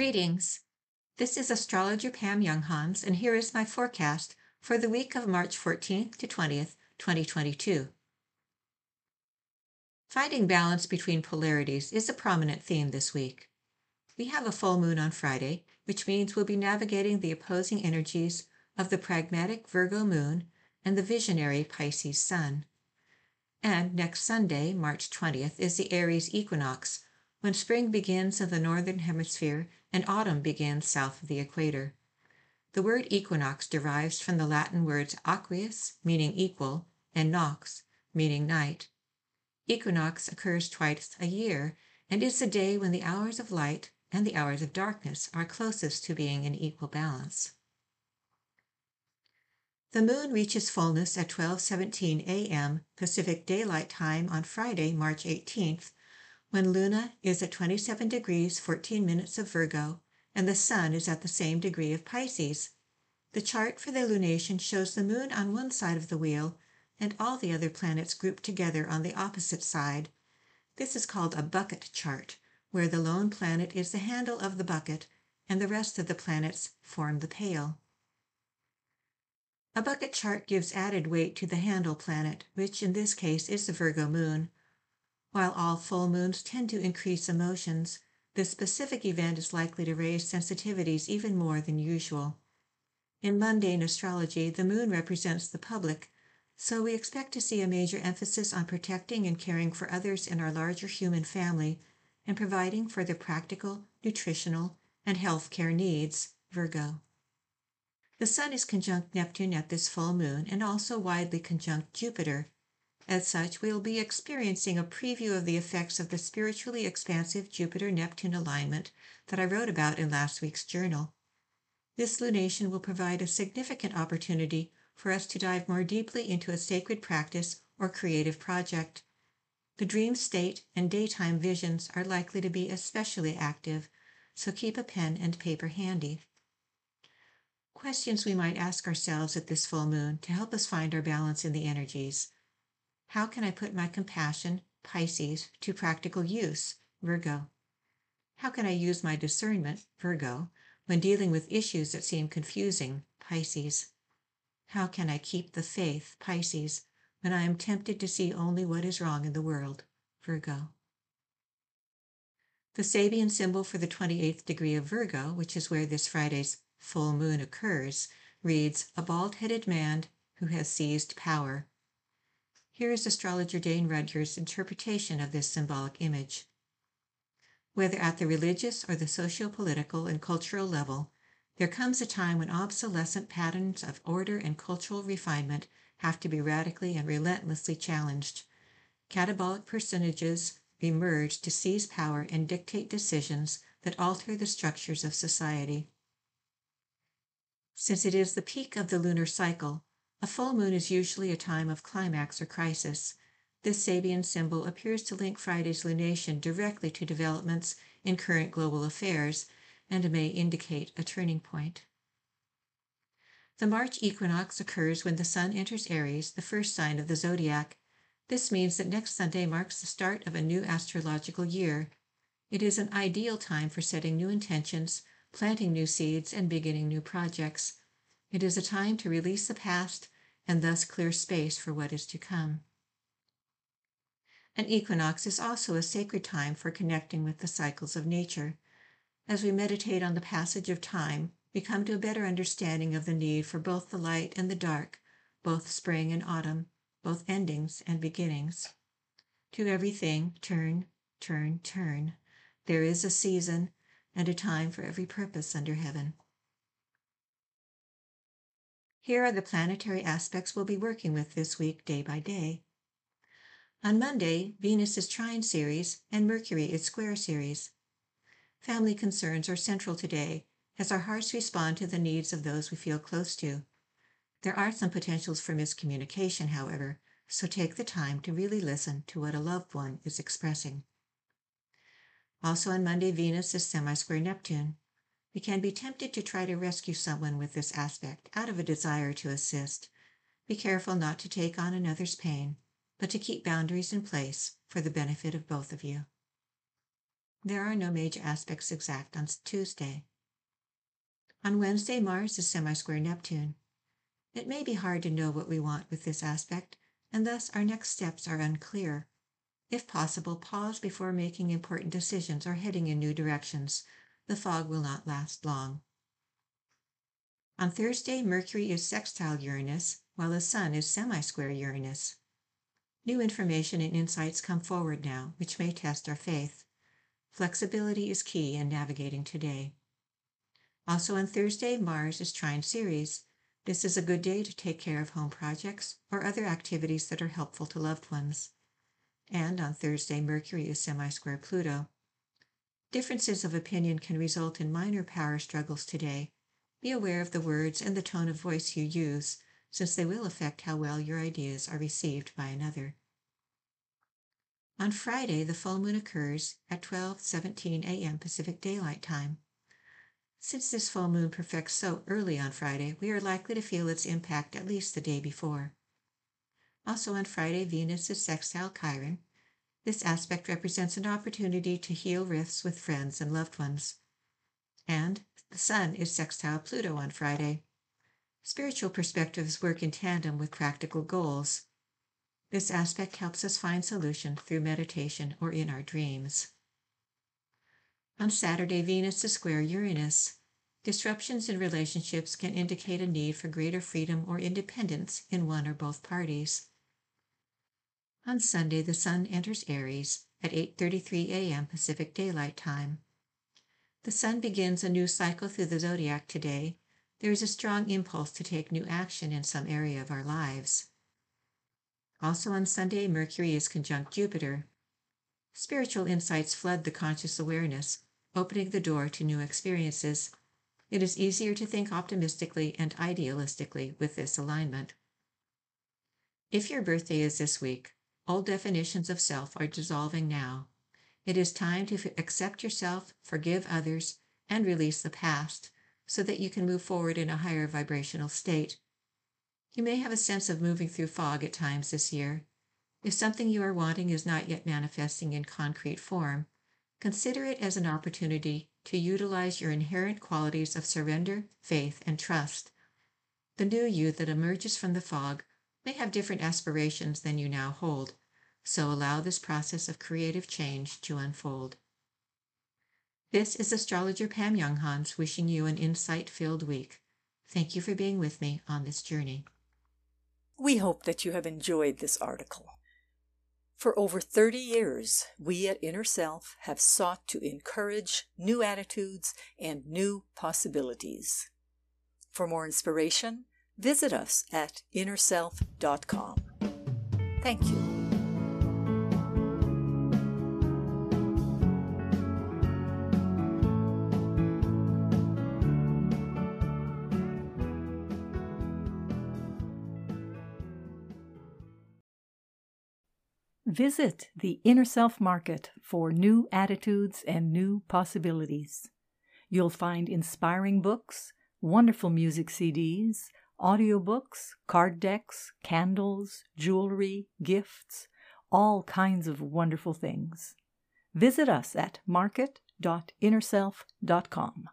Greetings. This is astrologer Pam Younghans, and here is my forecast for the week of March 14th to 20th, 2022. Finding balance between polarities is a prominent theme this week. We have a full moon on Friday, which means we'll be navigating the opposing energies of the pragmatic Virgo moon and the visionary Pisces sun. And next Sunday, March 20th, is the Aries equinox, when spring begins in the northern hemisphere and autumn begins south of the equator. The word equinox derives from the Latin words aequus, meaning equal, and nox, meaning night. Equinox occurs twice a year and is the day when the hours of light and the hours of darkness are closest to being in equal balance. The moon reaches fullness at 12:17 a.m. Pacific Daylight Time on Friday, March 18th, when Luna is at 27 degrees 14 minutes of Virgo and the Sun is at the same degree of Pisces. The chart for the lunation shows the moon on one side of the wheel and all the other planets grouped together on the opposite side. This is called a bucket chart, where the lone planet is the handle of the bucket and the rest of the planets form the pail. A bucket chart gives added weight to the handle planet, which in this case is the Virgo moon. While all full moons tend to increase emotions, this specific event is likely to raise sensitivities even more than usual. In mundane astrology, the moon represents the public, so we expect to see a major emphasis on protecting and caring for others in our larger human family and providing for their practical, nutritional, and health care needs, Virgo. The Sun is conjunct Neptune at this full moon and also widely conjunct Jupiter, as such, we will be experiencing a preview of the effects of the spiritually expansive Jupiter Neptune alignment that I wrote about in last week's journal. This lunation will provide a significant opportunity for us to dive more deeply into a sacred practice or creative project. The dream state and daytime visions are likely to be especially active, so keep a pen and paper handy. Questions we might ask ourselves at this full moon to help us find our balance in the energies. How can I put my compassion, Pisces, to practical use, Virgo? How can I use my discernment, Virgo, when dealing with issues that seem confusing, Pisces? How can I keep the faith, Pisces, when I am tempted to see only what is wrong in the world, Virgo? The Sabian symbol for the 28th degree of Virgo, which is where this Friday's full moon occurs, reads a bald headed man who has seized power. Here is astrologer Dane Rudhyar's interpretation of this symbolic image. Whether at the religious or the socio-political and cultural level, there comes a time when obsolescent patterns of order and cultural refinement have to be radically and relentlessly challenged. Catabolic personages emerge to seize power and dictate decisions that alter the structures of society. Since it is the peak of the lunar cycle, a full moon is usually a time of climax or crisis. This Sabian symbol appears to link Friday's lunation directly to developments in current global affairs and may indicate a turning point. The March equinox occurs when the Sun enters Aries, the first sign of the zodiac. This means that next Sunday marks the start of a new astrological year. It is an ideal time for setting new intentions, planting new seeds, and beginning new projects. It is a time to release the past and thus clear space for what is to come. An equinox is also a sacred time for connecting with the cycles of nature. As we meditate on the passage of time, we come to a better understanding of the need for both the light and the dark, both spring and autumn, both endings and beginnings. To everything, turn, turn, turn. There is a season and a time for every purpose under heaven. Here are the planetary aspects we'll be working with this week, day by day. On Monday, Venus is trine Ceres and Mercury is square Ceres. Family concerns are central today as our hearts respond to the needs of those we feel close to. There are some potentials for miscommunication, however, so take the time to really listen to what a loved one is expressing. Also on Monday, Venus is semi-square Neptune. We can be tempted to try to rescue someone with this aspect out of a desire to assist. Be careful not to take on another's pain, but to keep boundaries in place for the benefit of both of you. There are no major aspects exact on Tuesday. On Wednesday, Mars is semi-square Neptune. It may be hard to know what we want with this aspect, and thus our next steps are unclear. If possible, pause before making important decisions or heading in new directions. The fog will not last long. On Thursday, Mercury is sextile Uranus, while the Sun is semi-square Uranus. New information and insights come forward now, which may test our faith. Flexibility is key in navigating today. Also on Thursday, Mars is trine Ceres. This is a good day to take care of home projects or other activities that are helpful to loved ones. And on Thursday, Mercury is semi-square Pluto. Differences of opinion can result in minor power struggles today. Be aware of the words and the tone of voice you use, since they will affect how well your ideas are received by another. On Friday, the full moon occurs at 12:17 a.m. Pacific Daylight Time. Since this full moon perfects so early on Friday, we are likely to feel its impact at least the day before. Also on Friday, Venus is sextile Chiron. This aspect represents an opportunity to heal rifts with friends and loved ones. And the Sun is sextile Pluto on Friday. Spiritual perspectives work in tandem with practical goals. This aspect helps us find solution through meditation or in our dreams. On Saturday, Venus is square Uranus. Disruptions in relationships can indicate a need for greater freedom or independence in one or both parties. On Sunday, the Sun enters Aries at 8:33 a.m. Pacific Daylight Time. The Sun begins a new cycle through the zodiac today. There is a strong impulse to take new action in some area of our lives. Also on Sunday, Mercury is conjunct Jupiter. Spiritual insights flood the conscious awareness, opening the door to new experiences. It is easier to think optimistically and idealistically with this alignment. If your birthday is this week, old definitions of self are dissolving now. It is time to accept yourself, forgive others, and release the past so that you can move forward in a higher vibrational state you may have a sense of moving through fog at times this year. If something you are wanting is not yet manifesting in concrete form, consider it as an opportunity to utilize your inherent qualities of surrender, faith, and trust. The new you that emerges from the fog may have different aspirations than you now hold, so allow this process of creative change to unfold. This is astrologer Pam Younghans wishing you an insight filled week. Thank you for being with me on this journey. We hope that you have enjoyed this article. For over 30 years, we at Inner Self have sought to encourage new attitudes and new possibilities. For more inspiration, visit us at innerself.com. Thank you. Visit the Inner Self Market for new attitudes and new possibilities. You'll find inspiring books, wonderful music CDs, audiobooks, card decks, candles, jewelry, gifts, all kinds of wonderful things. Visit us at market.innerself.com.